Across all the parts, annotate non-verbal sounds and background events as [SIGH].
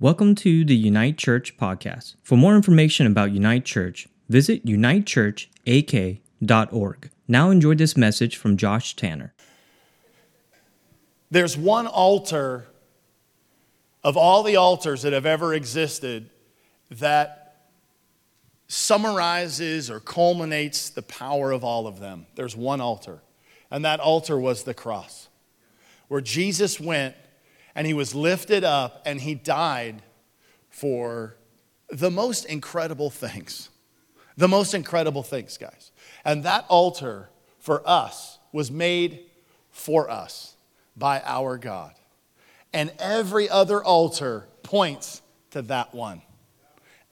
Welcome to the Unite Church podcast. For more information about Unite Church, visit unitechurchak.org. Now enjoy this message from Josh Tanner. There's one altar of all the altars that have ever existed that summarizes or culminates the power of all of them. There's one altar, and that altar was the cross, where Jesus went and he was lifted up and he died for the most incredible things. The most incredible things, guys. And that altar for us was made for us by our God. And every other altar points to that one.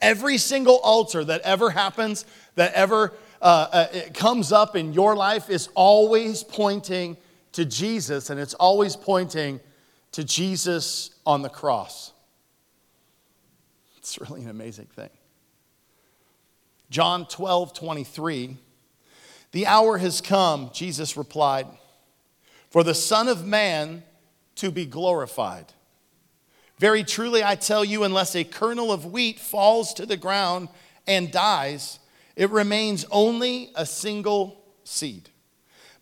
Every single altar that ever happens, that ever uh, uh, comes up in your life, is always pointing to Jesus, and it's always pointing to Jesus on the cross. It's really an amazing thing. John 12, 23. The hour has come, Jesus replied, for the Son of Man to be glorified. Very truly, I tell you, unless a kernel of wheat falls to the ground and dies, it remains only a single seed.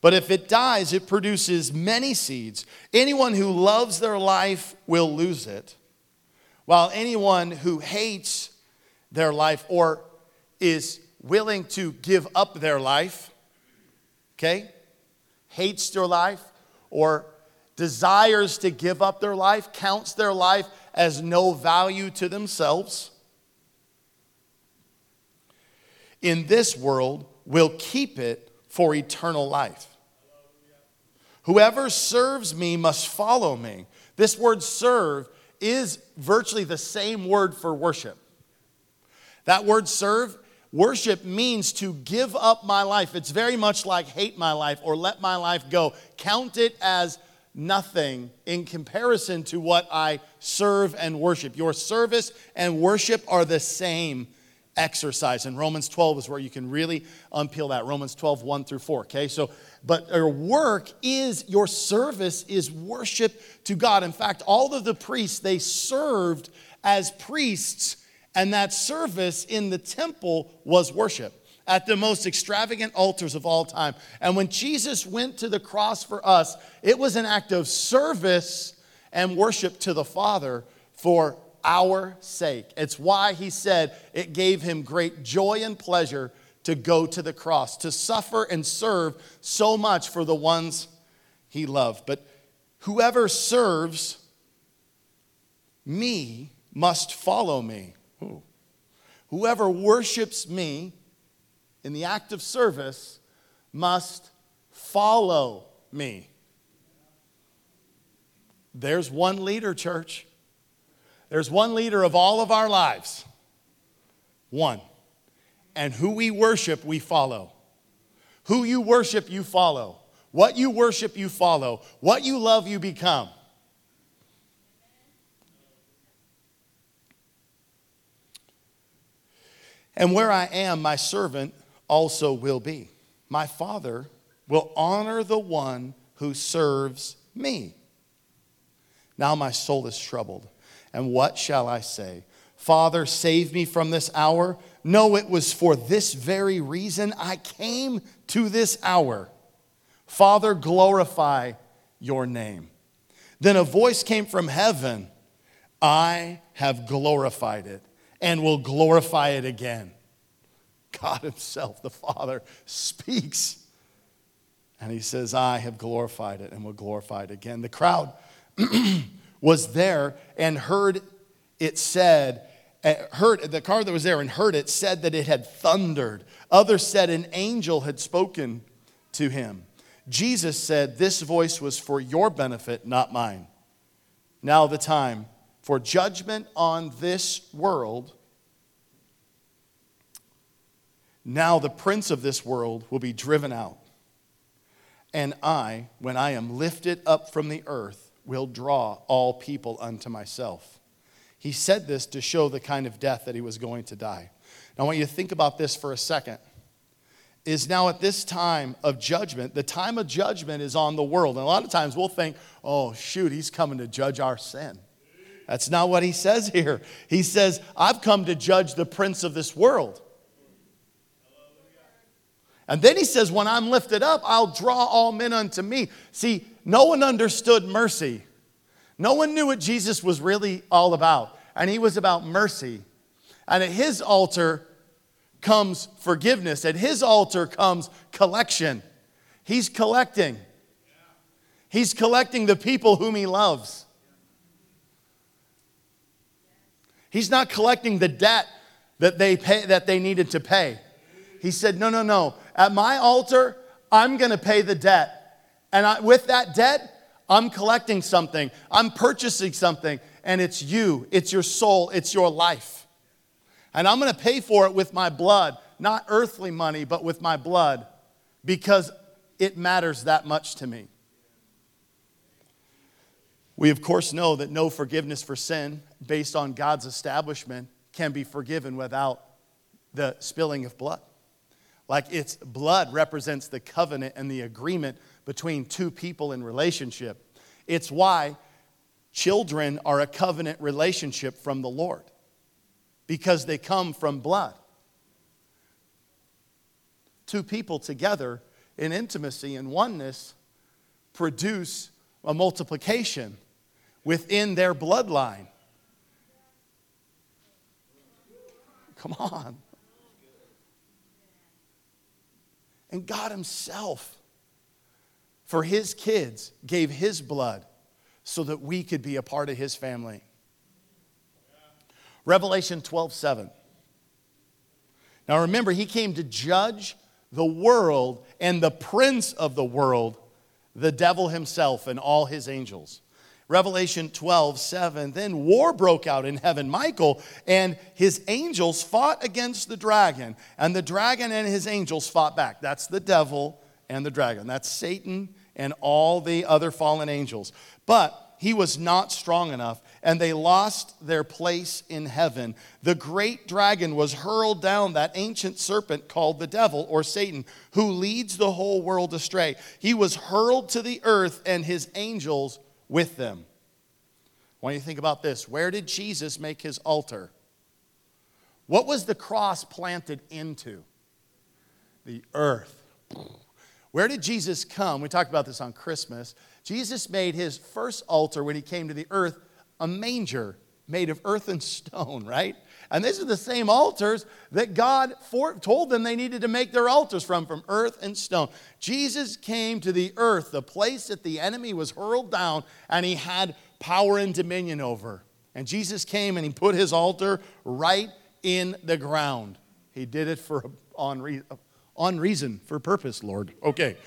But if it dies, it produces many seeds. Anyone who loves their life will lose it, while anyone who hates their life or is willing to give up their life, okay, hates their life or desires to give up their life, counts their life as no value to themselves, in this world will keep it for eternal life. Whoever serves me must follow me. This word serve is virtually the same word for worship. That word serve, worship means to give up my life. It's very much like hate my life or let my life go. Count it as nothing in comparison to what I serve and worship. Your service and worship are the same exercise. And Romans 12 is where you can really unpeel that. Romans 12, 1 through 4. Okay, so, but your work is, your service is worship to God. In fact, all of the priests, they served as priests, and that service in the temple was worship at the most extravagant altars of all time. And when Jesus went to the cross for us, it was an act of service and worship to the Father for our sake. It's why he said it gave him great joy and pleasure to go to the cross, to suffer and serve so much for the ones he loved. But whoever serves me must follow me. Ooh. Whoever worships me in the act of service must follow me. There's one leader, church. There's one leader of all of our lives. One. And who we worship, we follow. Who you worship, you follow. What you worship, you follow. What you love, you become. And where I am, my servant also will be. My Father will honor the one who serves me. Now my soul is troubled. And what shall I say? Father, save me from this hour. No, it was for this very reason I came to this hour. Father, glorify your name. Then a voice came from heaven I have glorified it and will glorify it again. God Himself, the Father, speaks. And He says, I have glorified it and will glorify it again. The crowd [CLEARS THROAT] was there and heard it said, Uh, heard the car that was there and heard it said that it had thundered. Others said an angel had spoken to him. Jesus said, This voice was for your benefit, not mine. Now the time for judgment on this world. Now the prince of this world will be driven out. And I, when I am lifted up from the earth, will draw all people unto myself. He said this to show the kind of death that he was going to die. Now, I want you to think about this for a second. Is now at this time of judgment, the time of judgment is on the world. And a lot of times we'll think, oh, shoot, he's coming to judge our sin. That's not what he says here. He says, I've come to judge the prince of this world. And then he says, When I'm lifted up, I'll draw all men unto me. See, no one understood mercy. No one knew what Jesus was really all about. And he was about mercy. And at his altar comes forgiveness, at his altar comes collection. He's collecting. He's collecting the people whom he loves. He's not collecting the debt that they, pay, that they needed to pay. He said, No, no, no. At my altar, I'm going to pay the debt. And I, with that debt, I'm collecting something, I'm purchasing something, and it's you, it's your soul, it's your life. And I'm going to pay for it with my blood, not earthly money, but with my blood, because it matters that much to me. We, of course, know that no forgiveness for sin based on God's establishment can be forgiven without the spilling of blood. Like its blood represents the covenant and the agreement between two people in relationship. It's why children are a covenant relationship from the Lord because they come from blood. Two people together in intimacy and oneness produce a multiplication within their bloodline. Come on. And God Himself, for His kids, gave His blood so that we could be a part of His family. Revelation 12 7. Now remember, He came to judge the world and the prince of the world, the devil himself and all his angels. Revelation 12, 7. Then war broke out in heaven. Michael and his angels fought against the dragon, and the dragon and his angels fought back. That's the devil and the dragon. That's Satan and all the other fallen angels. But he was not strong enough, and they lost their place in heaven. The great dragon was hurled down, that ancient serpent called the devil or Satan, who leads the whole world astray. He was hurled to the earth, and his angels with them. When you think about this, where did Jesus make his altar? What was the cross planted into? The earth. Where did Jesus come? We talked about this on Christmas. Jesus made his first altar when he came to the earth a manger made of earth and stone, right? And these are the same altars that God for, told them they needed to make their altars from, from earth and stone. Jesus came to the earth, the place that the enemy was hurled down, and he had power and dominion over. And Jesus came and he put his altar right in the ground. He did it for on, on reason, for purpose, Lord. Okay.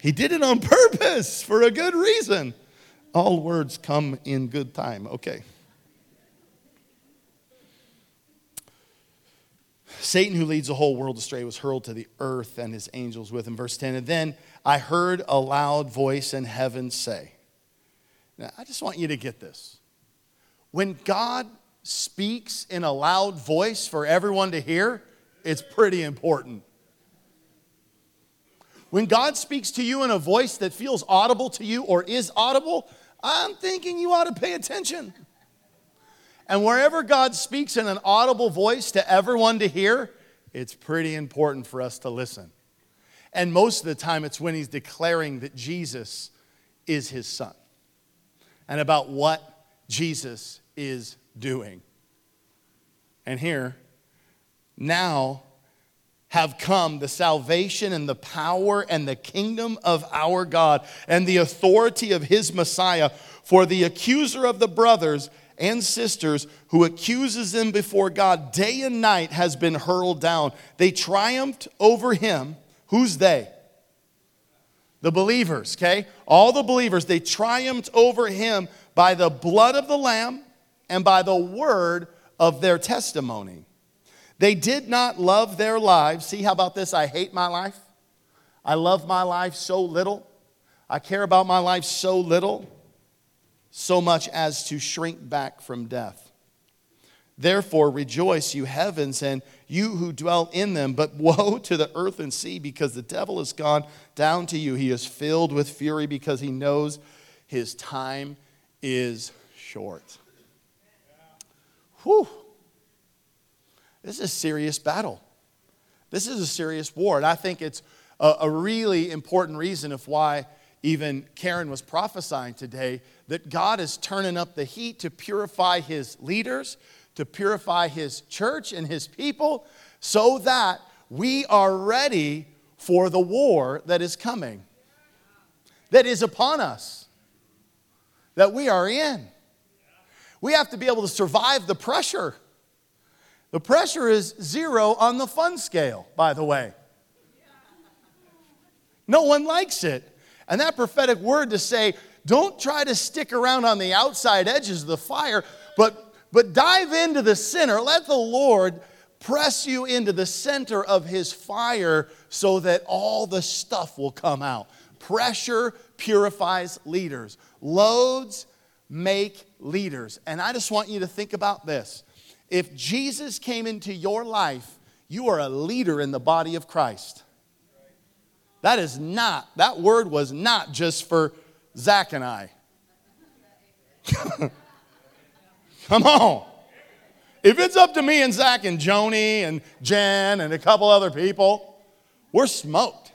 He did it on [LAUGHS] purpose for a good reason. All words come in good time. Okay. Satan, who leads the whole world astray, was hurled to the earth and his angels with him. Verse 10 And then I heard a loud voice in heaven say, Now, I just want you to get this. When God speaks in a loud voice for everyone to hear, it's pretty important. When God speaks to you in a voice that feels audible to you or is audible, I'm thinking you ought to pay attention. And wherever God speaks in an audible voice to everyone to hear, it's pretty important for us to listen. And most of the time, it's when he's declaring that Jesus is his son and about what Jesus is doing. And here, now have come the salvation and the power and the kingdom of our God and the authority of his Messiah. For the accuser of the brothers and sisters who accuses them before God day and night has been hurled down. They triumphed over him. Who's they? The believers, okay? All the believers, they triumphed over him by the blood of the Lamb and by the word of their testimony. They did not love their lives. See, how about this? I hate my life. I love my life so little. I care about my life so little so much as to shrink back from death. Therefore, rejoice, you heavens, and you who dwell in them. But [LAUGHS] woe to the earth and sea, because the devil is gone down to you. He is filled with fury because he knows his time is short. whew, this is a serious battle. This is a serious war. And I think it's a, a really important reason of why even Karen was prophesying today that God is turning up the heat to purify his leaders, to purify his church and his people, so that we are ready for the war that is coming, that is upon us, that we are in. We have to be able to survive the pressure. The pressure is zero on the fun scale, by the way. No one likes it. And that prophetic word to say, don't try to stick around on the outside edges of the fire, but, but dive into the center. Let the Lord press you into the center of his fire so that all the stuff will come out. Pressure purifies leaders, loads make leaders. And I just want you to think about this. If Jesus came into your life, you are a leader in the body of Christ. That is not, that word was not just for Zach and I. [LAUGHS] Come on. If it's up to me and Zach and Joni and Jen and a couple other people, we're smoked.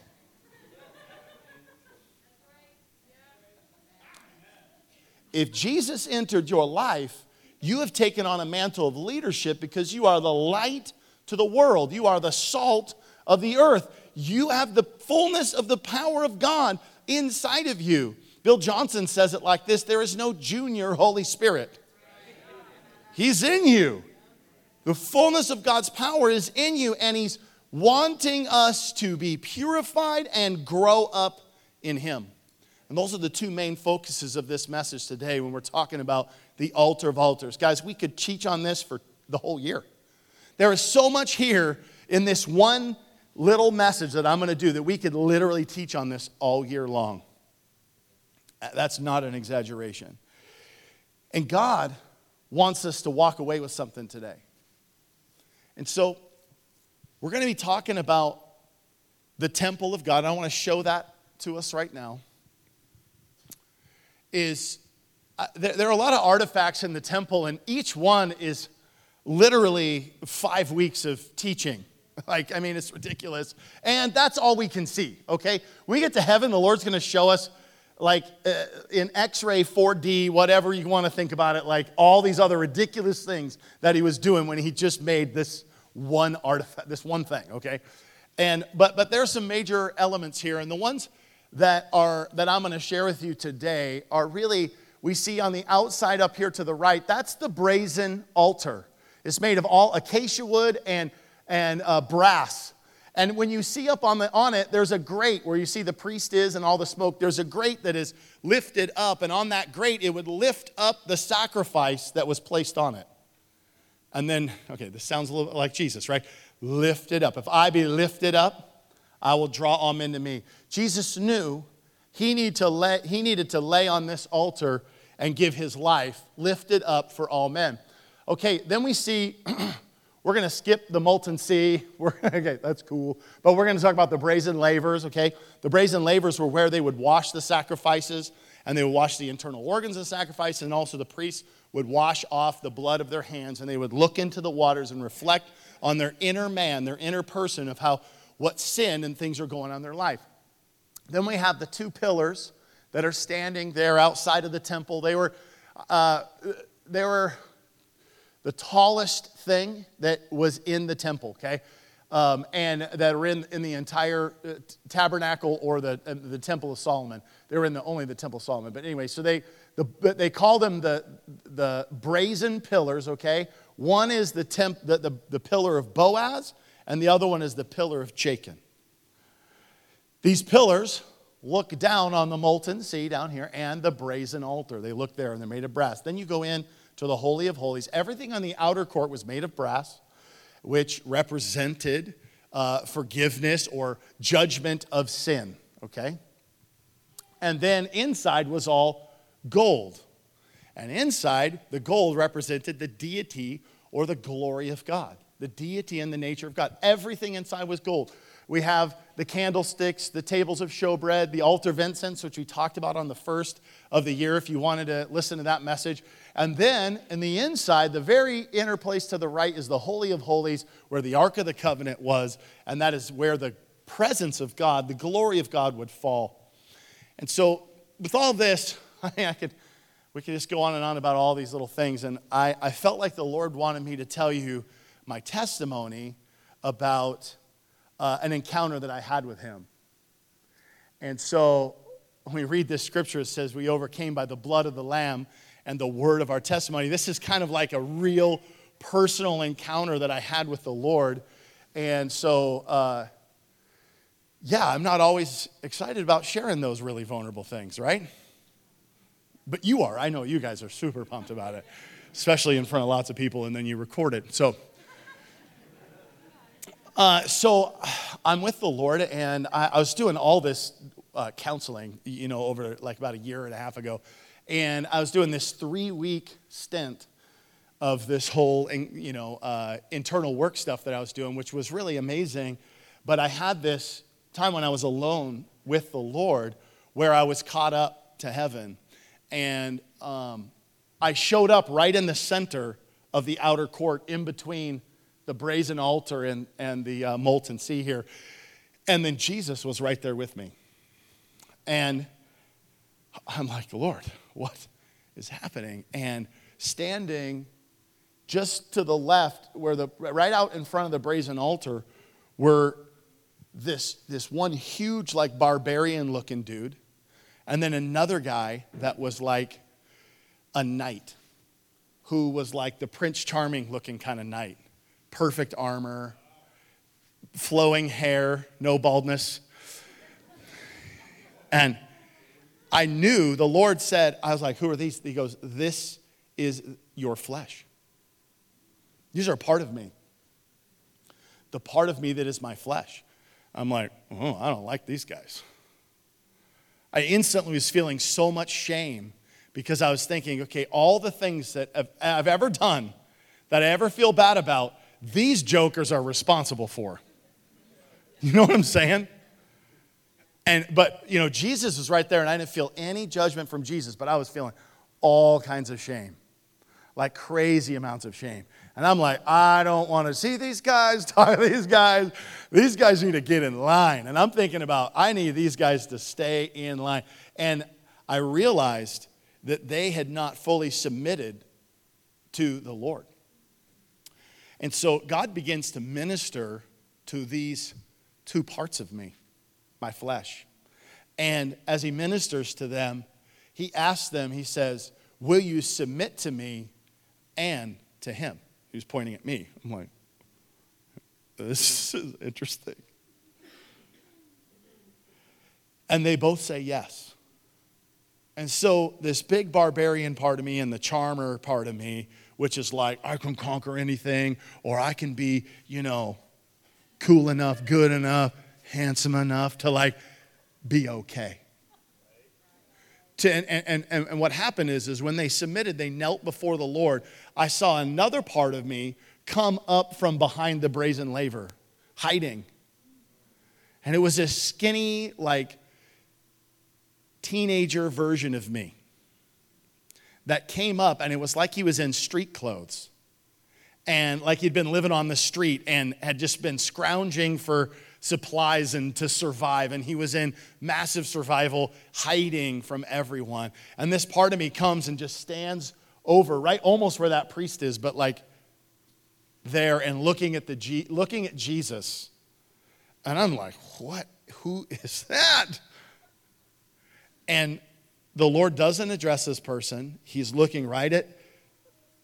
If Jesus entered your life, you have taken on a mantle of leadership because you are the light to the world. You are the salt of the earth. You have the fullness of the power of God inside of you. Bill Johnson says it like this there is no junior Holy Spirit, He's in you. The fullness of God's power is in you, and He's wanting us to be purified and grow up in Him. And those are the two main focuses of this message today when we're talking about the altar of altars. Guys, we could teach on this for the whole year. There is so much here in this one little message that I'm going to do that we could literally teach on this all year long. That's not an exaggeration. And God wants us to walk away with something today. And so we're going to be talking about the temple of God. I want to show that to us right now. Is there, there are a lot of artifacts in the temple, and each one is literally five weeks of teaching. [LAUGHS] Like, I mean, it's ridiculous. And that's all we can see, okay? We get to heaven, the Lord's gonna show us, like, uh, in X ray 4D, whatever you wanna think about it, like all these other ridiculous things that he was doing when he just made this one artifact, this one thing, okay? And, but, but there's some major elements here, and the ones that are that I'm gonna share with you today are really we see on the outside up here to the right, that's the brazen altar. It's made of all acacia wood and, and uh, brass. And when you see up on, the, on it, there's a grate where you see the priest is and all the smoke. There's a grate that is lifted up, and on that grate, it would lift up the sacrifice that was placed on it. And then, okay, this sounds a little like Jesus, right? Lift it up. If I be lifted up, I will draw all men to me. Jesus knew he needed to lay, he needed to lay on this altar and give his life lifted up for all men. Okay, then we see [CLEARS THROAT] we're going to skip the molten sea. [LAUGHS] We're, okay, that's cool. But we're going to talk about the brazen lavers, okay? The brazen lavers were where they would wash the sacrifices and they would wash the internal organs of the sacrifice, and also the priests would wash off the blood of their hands and they would look into the waters and reflect on their inner man, their inner person of how what sin and things are going on in their life. Then we have the two pillars that are standing there outside of the temple. They were, uh, they were the tallest thing that was in the temple, okay? Um, and that are in, in the entire uh, tabernacle or the, uh, the temple of Solomon. They were in the, only the temple of Solomon. But anyway, so they, the, they call them the, the brazen pillars, okay? One is the, temp, the, the, the pillar of Boaz, and the other one is the pillar of Jachin. These pillars look down on the molten sea down here and the brazen altar. They look there and they're made of brass. Then you go in to the Holy of Holies. Everything on the outer court was made of brass, which represented uh, forgiveness or judgment of sin, okay? And then inside was all gold. And inside, the gold represented the deity or the glory of God, the deity and the nature of God. Everything inside was gold We have the candlesticks, the tables of showbread, the altar of incense, which we talked about on the first of the year if you wanted to listen to that message. And then in the inside, the very inner place to the right is the Holy of Holies, where the Ark of the Covenant was, and that is where the presence of God, the glory of God would fall. And so, with all this, [LAUGHS] I mean, I could, we could just go on and on about all these little things. And I, I felt like the Lord wanted me to tell you my testimony about uh, an encounter that I had with Him. And so, when we read this scripture, it says, We overcame by the blood of the Lamb and the word of our testimony. This is kind of like a real personal encounter that I had with the Lord. And so, uh, yeah, I'm not always excited about sharing those really vulnerable things, right? But you are. I know you guys are super pumped about it, especially in front of lots of people, and then you record it. So, uh, so I'm with the Lord, and I, I was doing all this uh, counseling, you know, over like about a year and a half ago. And I was doing this three week stint of this whole, you know, uh, internal work stuff that I was doing, which was really amazing. But I had this time when I was alone with the Lord where I was caught up to heaven. And um, I showed up right in the center of the outer court, in between the brazen altar and, and the uh, molten sea here. And then Jesus was right there with me. And I'm like, Lord, what is happening? And standing just to the left, where the right out in front of the brazen altar, were this, this one huge, like barbarian looking dude, and then another guy that was like a knight, who was like the Prince Charming looking kind of knight. Perfect armor, flowing hair, no baldness. And I knew the Lord said, I was like, who are these? He goes, This is your flesh. These are a part of me. The part of me that is my flesh. I'm like, oh, I don't like these guys. I instantly was feeling so much shame because I was thinking, okay, all the things that I've ever done that I ever feel bad about, these jokers are responsible for. You know what I'm saying? And but you know, Jesus was right there, and I didn't feel any judgment from Jesus, but I was feeling all kinds of shame, like crazy amounts of shame. And I'm like, I don't want to see these guys, [LAUGHS] talk to these guys. These guys need to get in line. And I'm thinking about, I need these guys to stay in line. And I realized that they had not fully submitted to the Lord. And so God begins to minister to these two parts of me my flesh. And as he ministers to them, he asks them, he says, Will you submit to me and to him? He's pointing at me. I'm like, This is interesting. And they both say yes. And so, this big barbarian part of me and the charmer part of me, which is like, I can conquer anything, or I can be, you know, cool enough, good enough, handsome enough to like be okay. To, and, and, and, and what happened is, is when they submitted, they knelt before the Lord. I saw another part of me come up from behind the brazen laver, hiding. And it was a skinny, like, teenager version of me that came up, and it was like he was in street clothes and like he'd been living on the street and had just been scrounging for supplies and to survive. And he was in massive survival, hiding from everyone. And this part of me comes and just stands over, right almost where that priest is, but like there and looking at, the G- looking at Jesus. And I'm like, what? Who is that? And the Lord doesn't address this person. He's looking right at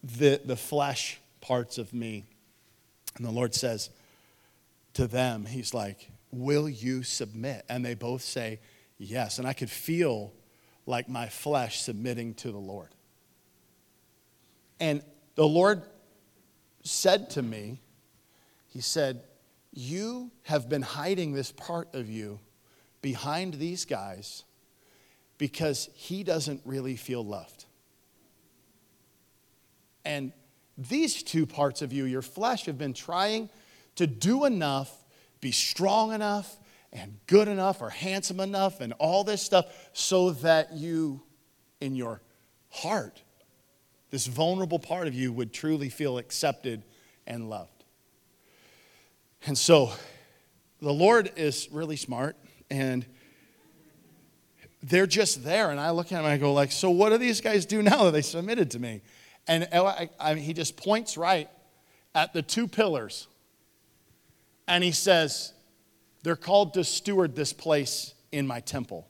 the, the flesh parts of me. And the Lord says, to them, he's like, Will you submit? And they both say, Yes. And I could feel like my flesh submitting to the Lord. And the Lord said to me, He said, You have been hiding this part of you behind these guys because he doesn't really feel loved. And these two parts of you, your flesh, have been trying to do enough be strong enough and good enough or handsome enough and all this stuff so that you, in your heart, this vulnerable part of you would truly feel accepted and loved. And so the Lord is really smart and they're just there. And I look at him and I go, like, so what do these guys do [LAUGHS] now that they submitted to me? And oh, I, I, he just points right at the two pillars. And he says, they're called to steward this place in my temple.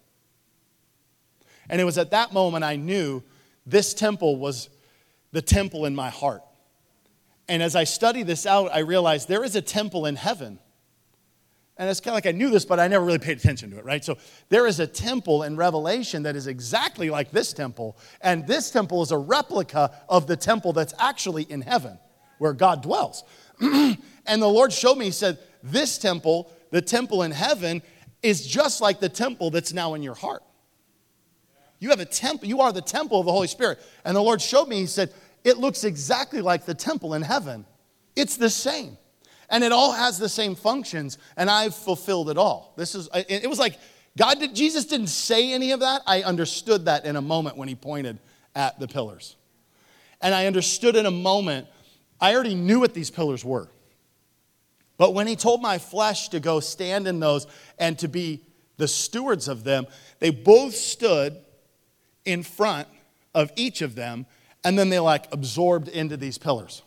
And it was at that moment I knew this temple was the temple in my heart. And as I study this out, I realized there is a temple in heaven. And it's kind of like I knew this, but I never really paid attention to it, right? So there is a temple in Revelation that is exactly like this temple. And this temple is a replica of the temple that's actually in heaven where God dwells. [CLEARS THROAT] and the Lord showed me, He said, This temple, the temple in heaven, is just like the temple that's now in your heart. You have a temple, you are the temple of the Holy Spirit. And the Lord showed me, He said, It looks exactly like the temple in heaven. It's the same and it all has the same functions and i've fulfilled it all. This is it was like god did jesus didn't say any of that. I understood that in a moment when he pointed at the pillars. And i understood in a moment i already knew what these pillars were. But when he told my flesh to go stand in those and to be the stewards of them they both stood in front of each of them and then they like absorbed into these pillars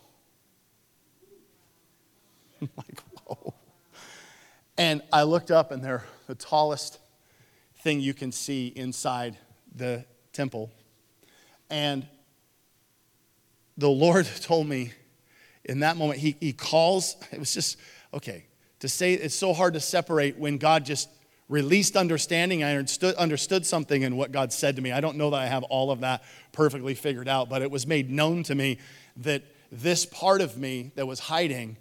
I'm [LAUGHS] like, whoa. And I looked up, and they're the tallest thing you can see inside the temple. And the Lord [LAUGHS] told me in that moment, He, he calls, it was just, okay, to say it's so hard to separate when God just released understanding. I understood, understood something in what God said to me. I don't know that I have all of that perfectly figured out, but it was made known to me that this part of me that was hiding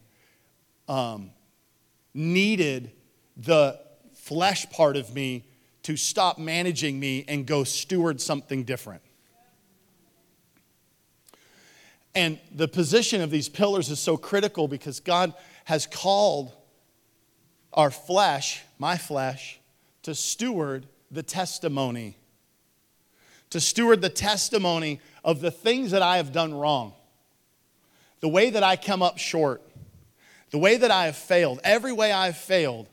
um, needed the flesh part of me to stop managing me and go steward something different. And the position of these pillars is so critical because God has called our flesh, my flesh, to steward the testimony. To steward the testimony of the things that I have done wrong, the way that I come up short, the way that I have failed, every way I've failed,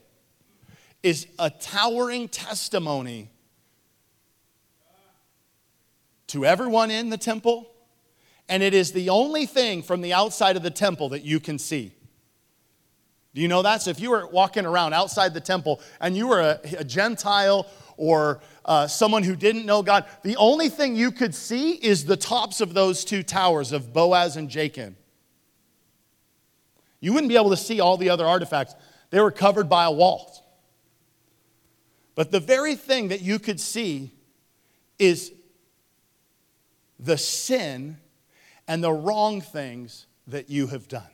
is a towering testimony to everyone in the temple, and it is the only thing from the outside of the temple that you can see. Do you know that? So if you were walking around outside the temple and you were a, a Gentile or uh, someone who didn't know God, the only thing you could see is the tops of those two towers of Boaz and Jachin. You wouldn't be able to see all the other artifacts, they were covered by a wall. But the very thing that you could see is the sin and the wrong things that you have done.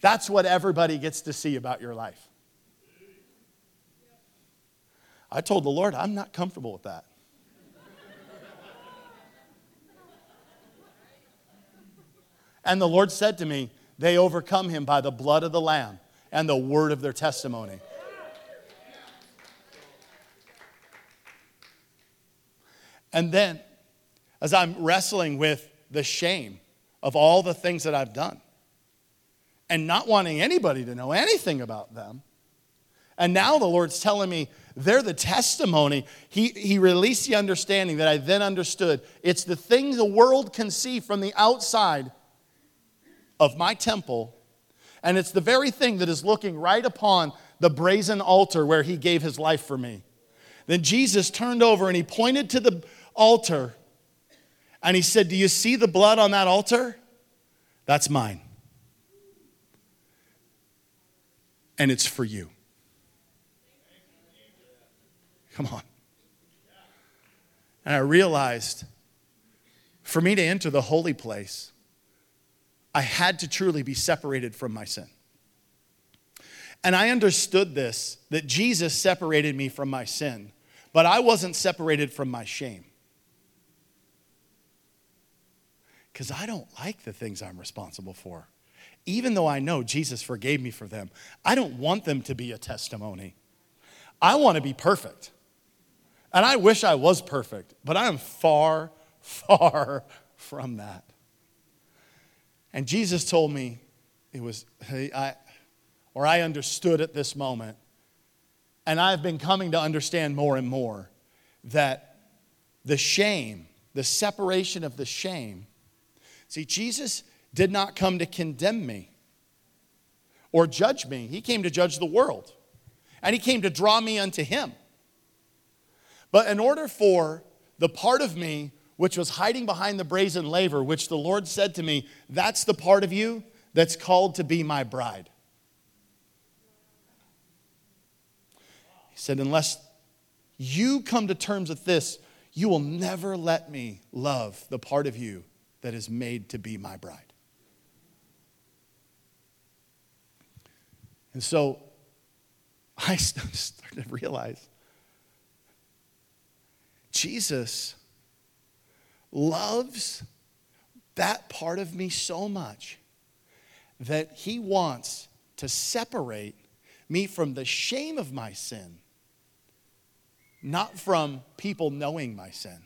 That's what everybody gets to see about your life. I told the Lord, I'm not comfortable with that. And the Lord said to me, they overcome him by the blood of the Lamb and the word of their testimony. And then, as I'm wrestling with the shame of all the things that I've done and not wanting anybody to know anything about them, and now the Lord's telling me they're the testimony. He, he released the understanding that I then understood. It's the thing the world can see from the outside of my temple, and it's the very thing that is looking right upon the brazen altar where he gave his life for me. Then Jesus turned over and he pointed to the altar and he said, Do you see the blood on that altar? That's mine. And it's for you. Come on. And I realized for me to enter the holy place, I had to truly be separated from my sin. And I understood this that Jesus separated me from my sin, but I wasn't separated from my shame. Because I don't like the things I'm responsible for. even though I know Jesus forgave me for them, I don't want them to be a testimony. I want to be perfect. And I wish I was perfect, but I am far, [LAUGHS] far from that. And Jesus told me it was, I, or I understood at this moment, and I've been coming to understand more and more that the shame, the separation of the shame, see, Jesus did not come to condemn me or judge me, He came to judge the world, and He came to draw me unto Him. But in order for the part of me which was hiding behind the brazen laver, which the Lord said to me, That's the part of you that's called to be my bride. He said, Unless you come to terms with this, you will never let me love the part of you that is made to be my bride. And so [LAUGHS] I started to realize Jesus loves that part of me so much that he wants to separate me from the shame of my sin, not from people knowing my sin.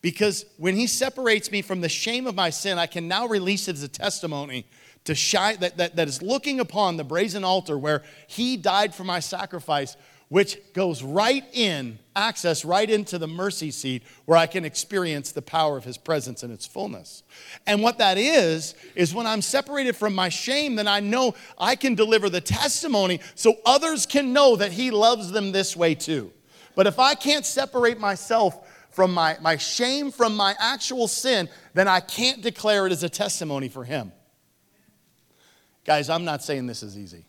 Because when he separates me from the shame of my sin, I can now release it as a testimony to shine, that, that, that is looking upon the brazen altar where he died for my sacrifice which goes right in, access right into the mercy seat where I can experience the power of his presence in its fullness. And what that is, is when I'm separated from my shame, then I know I can deliver the testimony so others can know that he loves them this way too. But if I can't separate myself from my, my shame, from my actual sin, then I can't declare it as a testimony for him. Guys, I'm not saying this is easy.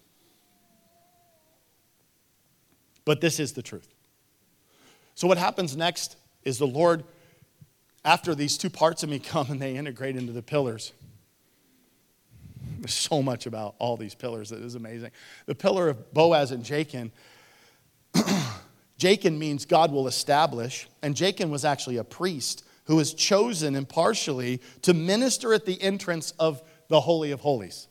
But this is the truth. So, what happens next is the Lord, after these two parts of me [LAUGHS] come and they integrate into the pillars. There's so much about all these pillars that is amazing. The pillar of Boaz and Jachin. [CLEARS THROAT] Jachin means God will establish, and Jachin was actually a priest who was chosen impartially to minister at the entrance of the Holy of Holies.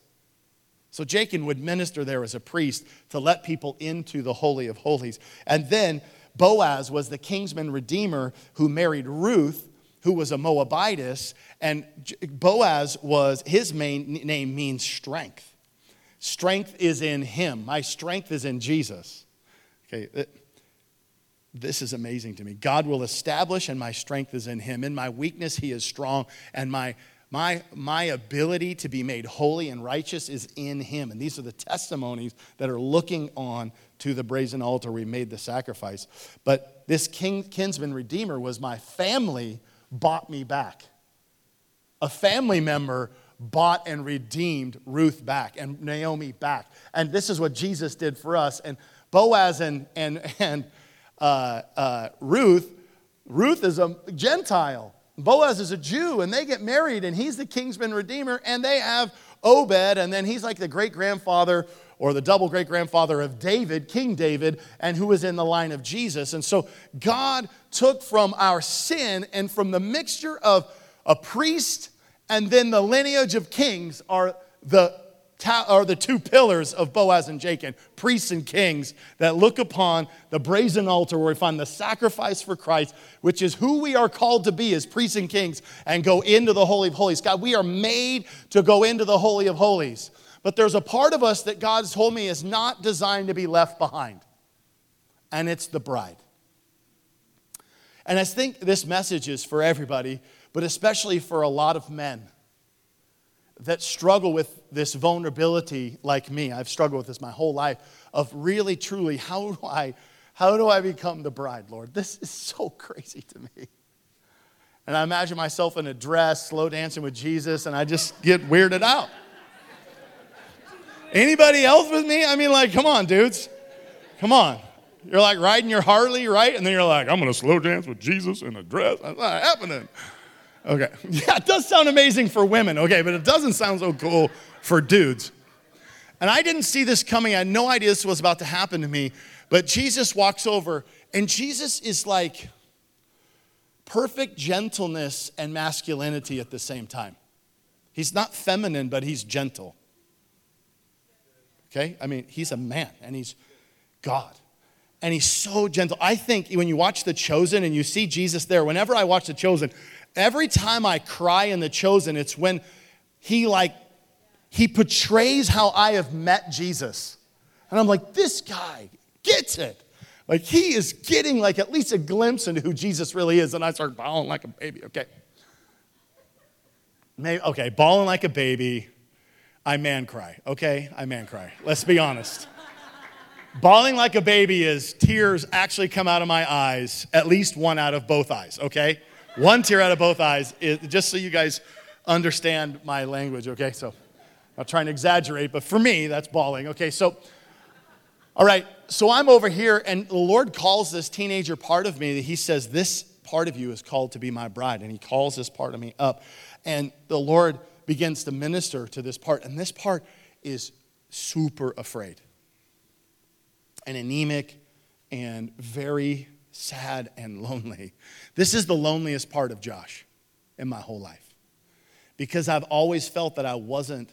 So Jachin would minister there as a priest to let people into the Holy of Holies. And then Boaz was the kingsman redeemer who married Ruth, who was a Moabitess. And Boaz was, his main name means strength. Strength is in him. My strength is in Jesus. Okay, this is amazing to me. God will establish, and my strength is in him. In my weakness, he is strong, and my my, my ability to be made holy and righteous is in him. And these are the testimonies that are looking on to the brazen altar we made the sacrifice. But this king, kinsman redeemer was my family bought me back. A family member bought and redeemed Ruth back and Naomi back. And this is what Jesus did for us. And Boaz and, and, and uh, uh, Ruth, Ruth is a Gentile. Boaz is a Jew, and they get married, and he's the kingsman redeemer, and they have Obed, and then he's like the great grandfather or the double great grandfather of David, King David, and who was in the line of Jesus. And so God took from our sin and from the mixture of a priest and then the lineage of kings are the are the two pillars of Boaz and Jachin, priests and kings that look upon the brazen altar where we find the sacrifice for Christ, which is who we are called to be as priests and kings, and go into the Holy of Holies. God, we are made to go into the Holy of Holies. But there's a part of us that God's told me is not designed to be left behind, and it's the bride. And I think this message is for everybody, but especially for a lot of men that struggle with this vulnerability like me i've struggled with this my whole life of really truly how do i how do i become the bride lord? This is so [LAUGHS] crazy to me. And i imagine myself in a dress slow dancing with jesus and i just get weirded out. Anybody else with me? I mean like come on dudes. Come on. You're like riding your harley right? And then you're like i'm gonna slow dance with jesus in a dress. What's happening Okay. [LAUGHS] Yeah, it does sound amazing for women, okay, but it doesn't sound so cool for dudes. And I didn't see this coming. I had no idea this was about to happen to me. But Jesus walks over, and Jesus is like perfect gentleness and masculinity at the same time. He's not feminine, but he's gentle. Okay? I mean, he's a man and he's God. And he's so gentle. I think when you watch The Chosen and you see Jesus there, whenever I watch The Chosen, every time I cry in The Chosen, it's when he like he portrays how I have met Jesus. And I'm like, this guy gets it. Like he is getting like at least a glimpse into who Jesus really is. And I start bawling like a baby. Okay. Maybe, okay, bawling like a baby. I man cry. Okay, I man cry. Let's be honest. Bawling like a baby is tears actually come out of my eyes, at least one out of both eyes, okay? One tear out of both eyes, is, just so you guys understand my language, okay? So I'm not trying to exaggerate, but for me, that's bawling, okay? So, all right, so I'm over here, and the Lord calls this teenager part of me that He says, This part of you is called to be my bride. And He calls this part of me up. And the Lord begins to minister to this part, and this part is super afraid and anemic and very sad and lonely. This is the loneliest part of Josh in my whole life because I've always felt that I wasn't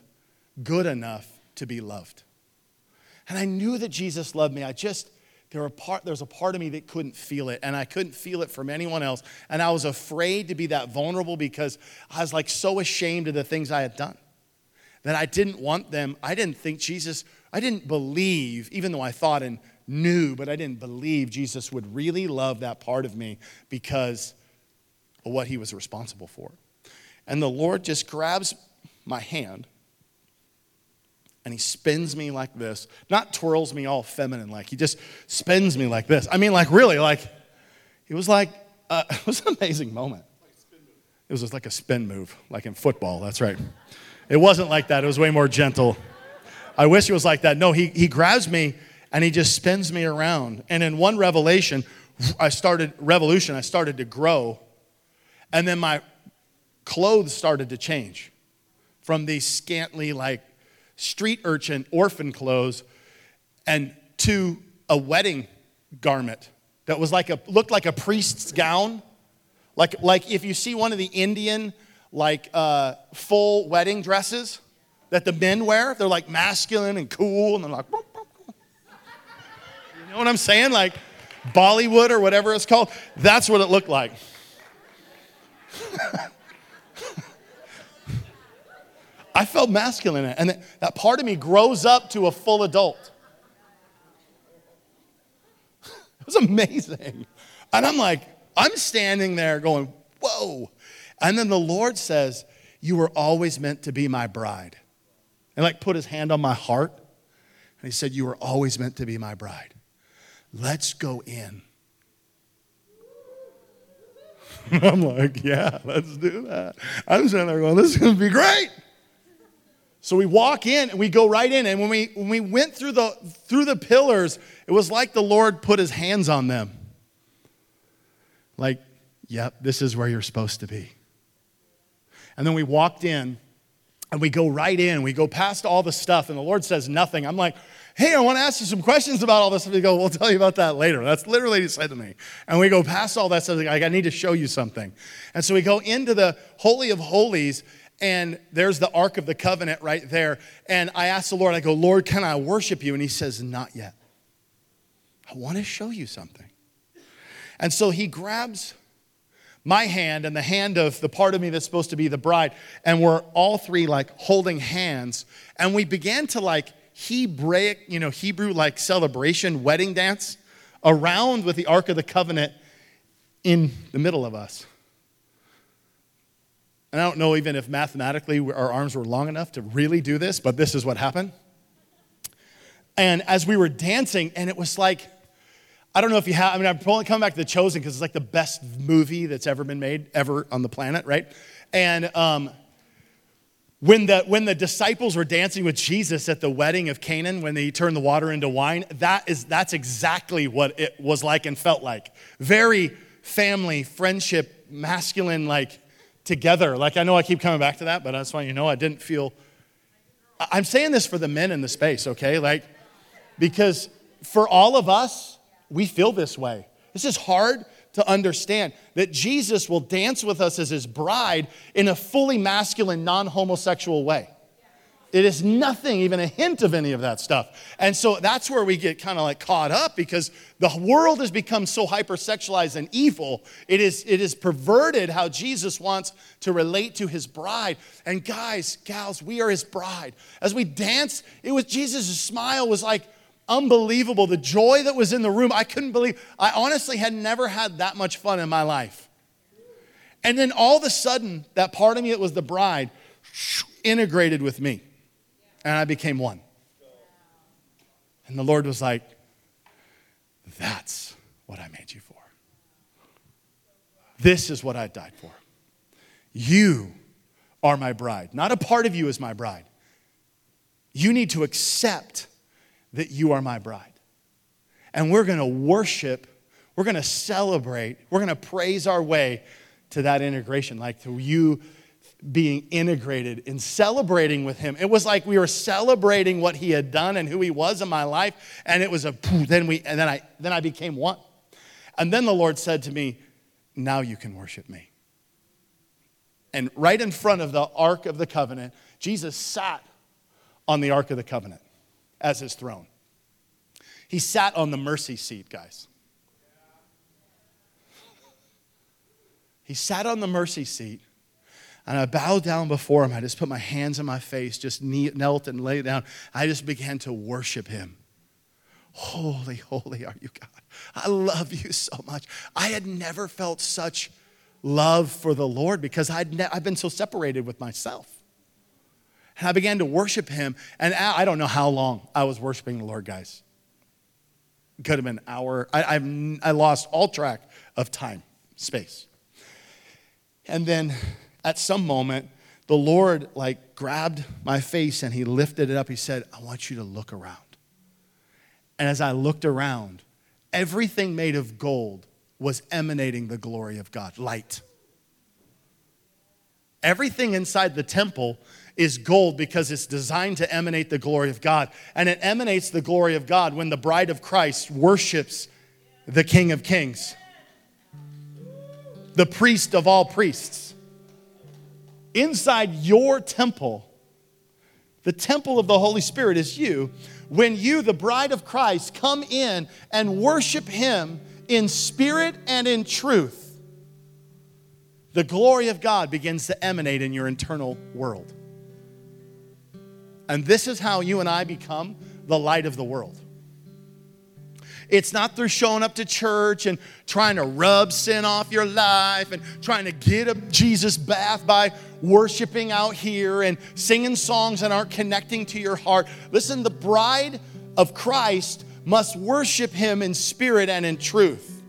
good enough to be loved. And I knew that Jesus loved me. I just, there, were part, there was a part of me that couldn't feel it, and I couldn't feel it from anyone else. And I was afraid to be that vulnerable because I was like so ashamed of the things I had done that I didn't want them. I didn't think Jesus I didn't believe, even though I thought and knew, but I didn't believe Jesus would really love that part of me because of what he was responsible for. And the Lord just grabs my hand and he spins me like this. Not twirls me all feminine like, he just spins me like this. I mean, like, really, like, it was like, uh, [LAUGHS] it was an amazing moment. It was just like a spin move, like in football, that's right. It wasn't like that, it was way more gentle. I wish it was like that. No, he, he grabs me and he just spins me around. And in one revelation, I started, revolution, I started to grow. And then my clothes started to change from these scantily, like street urchin, orphan clothes, and to a wedding garment that was like a, looked like a priest's gown. Like, like if you see one of the Indian, like uh, full wedding dresses that the men wear. They're like masculine and cool, and they're like, you know what I'm saying? Like Bollywood or whatever it's called. That's what it looked like. [LAUGHS] I felt masculine, and that part of me grows up to a full adult. [LAUGHS] it was amazing. And I'm like, I'm standing there going, whoa. And then the Lord says, You were always meant to be my bride and like put his hand on my heart. And he said, You were always meant to be my bride. Let's go in. [LAUGHS] I'm like, Yeah, let's do that. I'm sitting there going, This is going to be great. So we walk in and we go right in. And when we, when we went through the, through the pillars, it was like the Lord put his hands on them. Like, yep, this is where you're supposed to be. And then we walked in and we go right in, we go past all the stuff, and the Lord says nothing. I'm like, hey, I want to ask you some questions about all this. And we go, we'll tell you about that later. That's literally what he said to me. And we go past all that stuff, like, I need to show you something. And so we go into the Holy of Holies, and there's the Ark of the Covenant right there. And I ask the Lord, I go, Lord, can I worship you? And he says, Not yet. I want to show you something. And so he grabs my hand and the hand of the part of me that's supposed to be the bride. And we're all three like holding hands. And we began to like Hebraic, you know, Hebrew like celebration, wedding dance around with the Ark of the Covenant in the middle of us. And I don't know even if mathematically our arms were long enough to really do this, but this is what happened. And as we were dancing, and it was like, I don't know if you have, I mean, I'm probably coming back to The Chosen because it's like the best movie that's ever been made, ever on the planet, right? And um, when, the, when the disciples were dancing with Jesus at the wedding of Canaan, when he turned the water into wine, that is, that's exactly what it was like and felt like. Very family, friendship, masculine, like together. Like, I know I keep coming back to that, but I just want you to know I didn't feel. I'm saying this for the men in the space, okay? Like, because for all of us, we feel this way. This is hard to understand that Jesus will dance with us as his bride in a fully masculine, non homosexual way. It is nothing, even a hint of any of that stuff. And so that's where we get kind of like caught up because the world has become so hypersexualized and evil. It is, it is perverted how Jesus wants to relate to his bride. And guys, gals, we are his bride. As we dance, it was Jesus' smile was like unbelievable. The joy that was in the room, I couldn't believe. I honestly had never had that much fun in my life. And then all of a sudden, that part of me that was the bride integrated with me and I became one. And the Lord was like, That's what I made you for. This is what I died for. You are my bride. Not a part of you is my bride. You need to accept that you are my bride. And we're going to worship, we're going to celebrate, we're going to praise our way to that integration, like to you being integrated and celebrating with him. It was like we were celebrating what he had done and who he was in my life. And it was a then we and then I then I became one. And then the Lord said to me, Now you can worship me. And right in front of the Ark of the Covenant, Jesus sat on the Ark of the Covenant as his throne. He sat on the mercy seat, guys. He sat on the mercy seat and I bowed down before him. I just put my hands on my face, just knelt and lay down. I just began to worship him. Holy, holy are you, God. I love you so much. I had never felt such love for the Lord because I'd ne- I've been so separated with myself. And I began to worship him. And I don't know how long I was worshiping the Lord, guys. It could have been an hour. I, I've, I lost all track of time, space. And then at some moment, the Lord like grabbed my face and he lifted it up. He said, I want you to look around. And as I looked around, everything made of gold was emanating the glory of God, light. Everything inside the temple is gold because it's designed to emanate the glory of God. And it emanates the glory of God when the bride of Christ worships the King of Kings, the priest of all priests inside your temple, the temple of the Holy Spirit is you. When you, the bride of Christ, come in and worship Him in spirit and in truth, the glory of God begins to emanate in your internal world. And this is how you and I become the light of the world. It's not through showing up to church and trying to rub sin off your life and trying to get a Jesus bath by worshiping out here and singing songs that aren't connecting to your heart. Listen, the bride of Christ must worship him in spirit and in truth.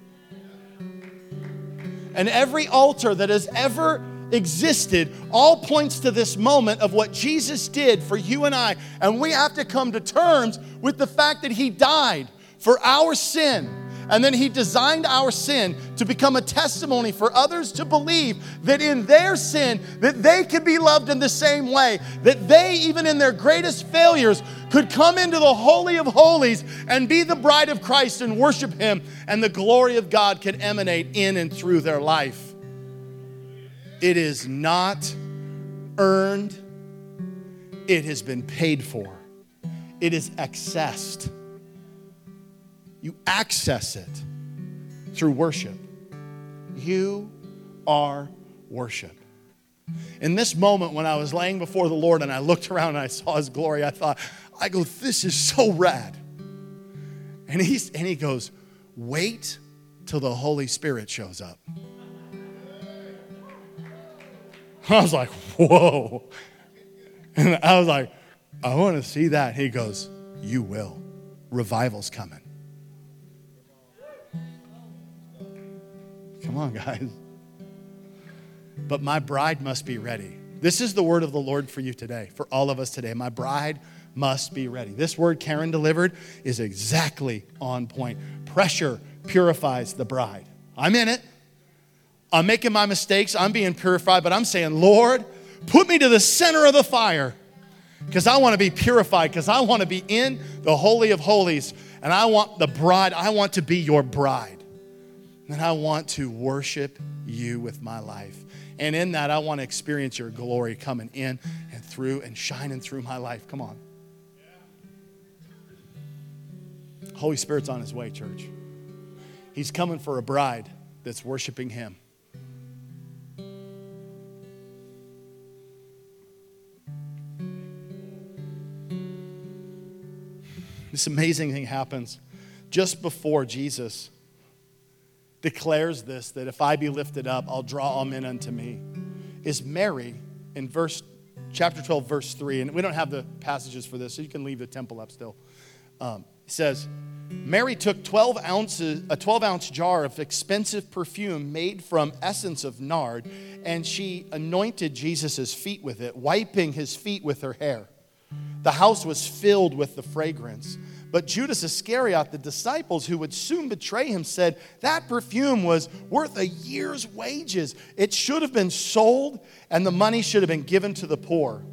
And every altar that has ever existed all points to this moment of what Jesus did for you and I. And we have to come to terms with the fact that he died for our sin. And then he designed our sin to become a testimony for others to believe that in their sin that they could be loved in the same way, that they even in their greatest failures could come into the holy of holies and be the bride of Christ and worship him and the glory of God could emanate in and through their life. It is not earned. It has been paid for. It is accessed you access it through worship. You are worship. In this moment, when I was laying before the Lord and I looked around and I saw His glory, I thought, I go, this is so rad. And, he's, and he goes, wait till the Holy Spirit shows up. [LAUGHS] I was like, whoa. And I was like, I want to see that. He goes, You will. Revival's coming. Come on, guys. But my bride must be ready. This is the word of the Lord for you today, for all of us today. My bride must be ready. This word Karen delivered is exactly on point. Pressure purifies the bride. I'm in it. I'm making my mistakes. I'm being purified, but I'm saying, Lord, put me to the center of the fire because I want to be purified, because I want to be in the Holy of Holies, and I want the bride, I want to be your bride. And I want to worship you with my life. And in that, I want to experience your glory coming in and through and shining through my life. Come on. Holy Spirit's on his way, church. He's coming for a bride that's worshiping him. This amazing thing happens just before Jesus declares this that if I be lifted up, I'll draw all men unto me. Is Mary in verse chapter 12, verse 3, and we don't have the passages for this, so you can leave the temple up still. Um, it says, Mary took 12 ounces, a 12 ounce jar of expensive perfume made from essence of nard, and she anointed Jesus' feet with it, wiping his feet with her hair. The house was filled with the fragrance. But Judas Iscariot, the disciples who would soon betray him, said, That perfume was worth a year's wages. It should have been sold, and the money should have been given to the poor.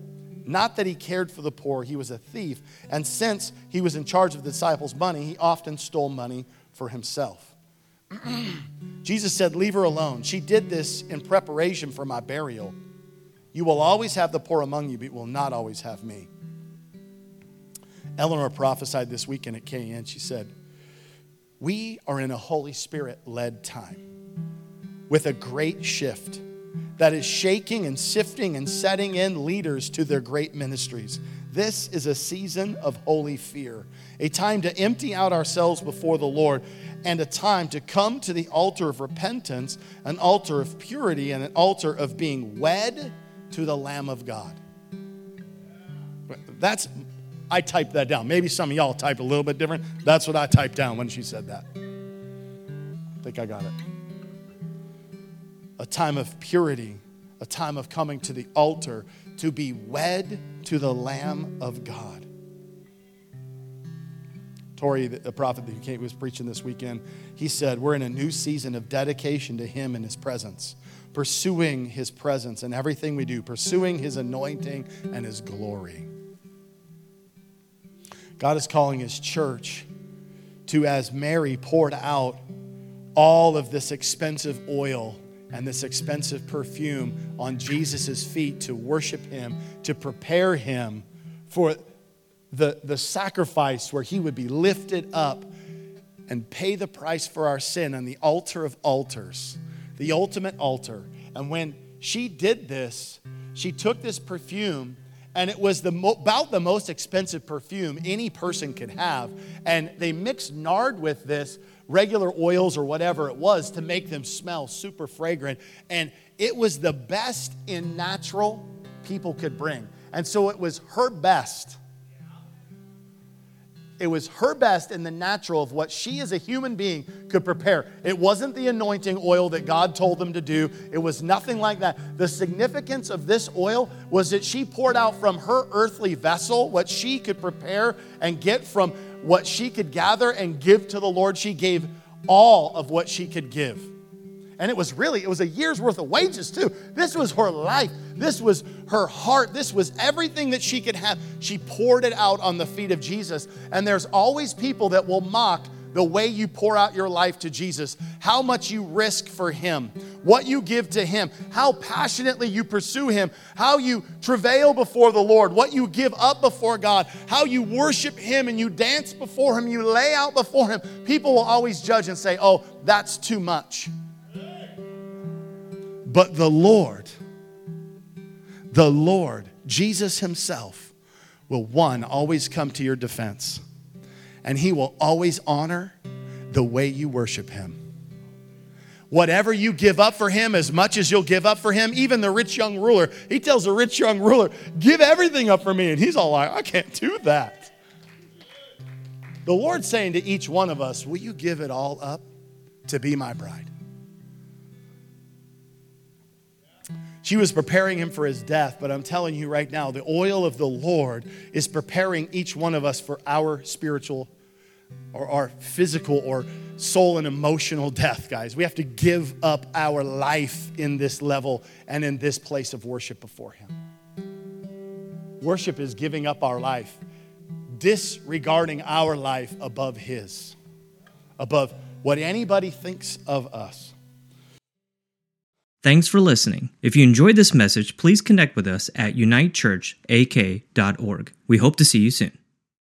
Not that he cared for the poor, he was a thief. And since he was in charge of the disciples' money, he often stole money for himself. [CLEARS THROAT] Jesus said, Leave her alone. She did this in preparation for my burial. You will always have the poor among you, but you will not always have me. Eleanor prophesied this weekend at KN. She said, We are in a Holy Spirit led time with a great shift that is shaking and sifting and setting in leaders to their great ministries. This is a season of holy fear, a time to empty out ourselves before the Lord, and a time to come to the altar of repentance, an altar of purity, and an altar of being wed to the Lamb of God. That's I typed that down. Maybe some of y'all typed a little bit different. That's what I typed down when she said that. I think I got it. A time of purity, a time of coming to the altar to be wed to the Lamb of God. Tori, the prophet that was preaching this weekend, he said, We're in a new season of dedication to Him and His presence, pursuing His presence in everything we do, pursuing His anointing and His glory. God is calling his church to, as Mary poured out all of this expensive oil and this expensive perfume on Jesus' feet to worship him, to prepare him for the, the sacrifice where he would be lifted up and pay the price for our sin on the altar of altars, the ultimate altar. And when she did this, she took this perfume and it was the mo- about the most expensive perfume any person could have. And they mixed nard with this, regular oils or whatever it was, to make them smell super fragrant. And it was the best in natural people could bring. And so it was her best it was her best in the natural of what she as a human being could prepare. It wasn't the anointing oil that God told them to do, it was nothing like that. The significance of this oil was that she poured out from her earthly vessel what she could prepare and get from what she could gather and give to the Lord. She gave all of what she could give. And it was really, it was a year's worth of wages too. This was her life. This was her heart. This was everything that she could have. She poured it out on the feet of Jesus. And there's always people that will mock the way you pour out your life to Jesus, how much you risk for Him, what you give to Him, how passionately you pursue Him, how you travail before the Lord, what you give up before God, how you worship Him and you dance before Him, you lay out before Him. People will always judge and say, oh, that's too much. But the Lord, the Lord, Jesus Himself, will one, always come to your defense, and He will always honor the way you worship Him. Whatever you give up for him, as much as you'll give up for him, even the rich young ruler, he tells the rich young ruler, Give everything up for me. And he's all like, I can't do that. The Lord's saying to each one of us, Will you give it all up to be my bride? She was preparing him for his death, but I'm telling you right now, the oil of the Lord is preparing each one of us for our spiritual or our physical or soul and emotional death, guys. We have to give up our life in this level and in this place of worship before Him. Worship is giving up our life, disregarding our life above His, above what anybody thinks of us. Thanks for listening. If you enjoyed this message, please connect with us at unitechurchak.org. We hope to see you soon.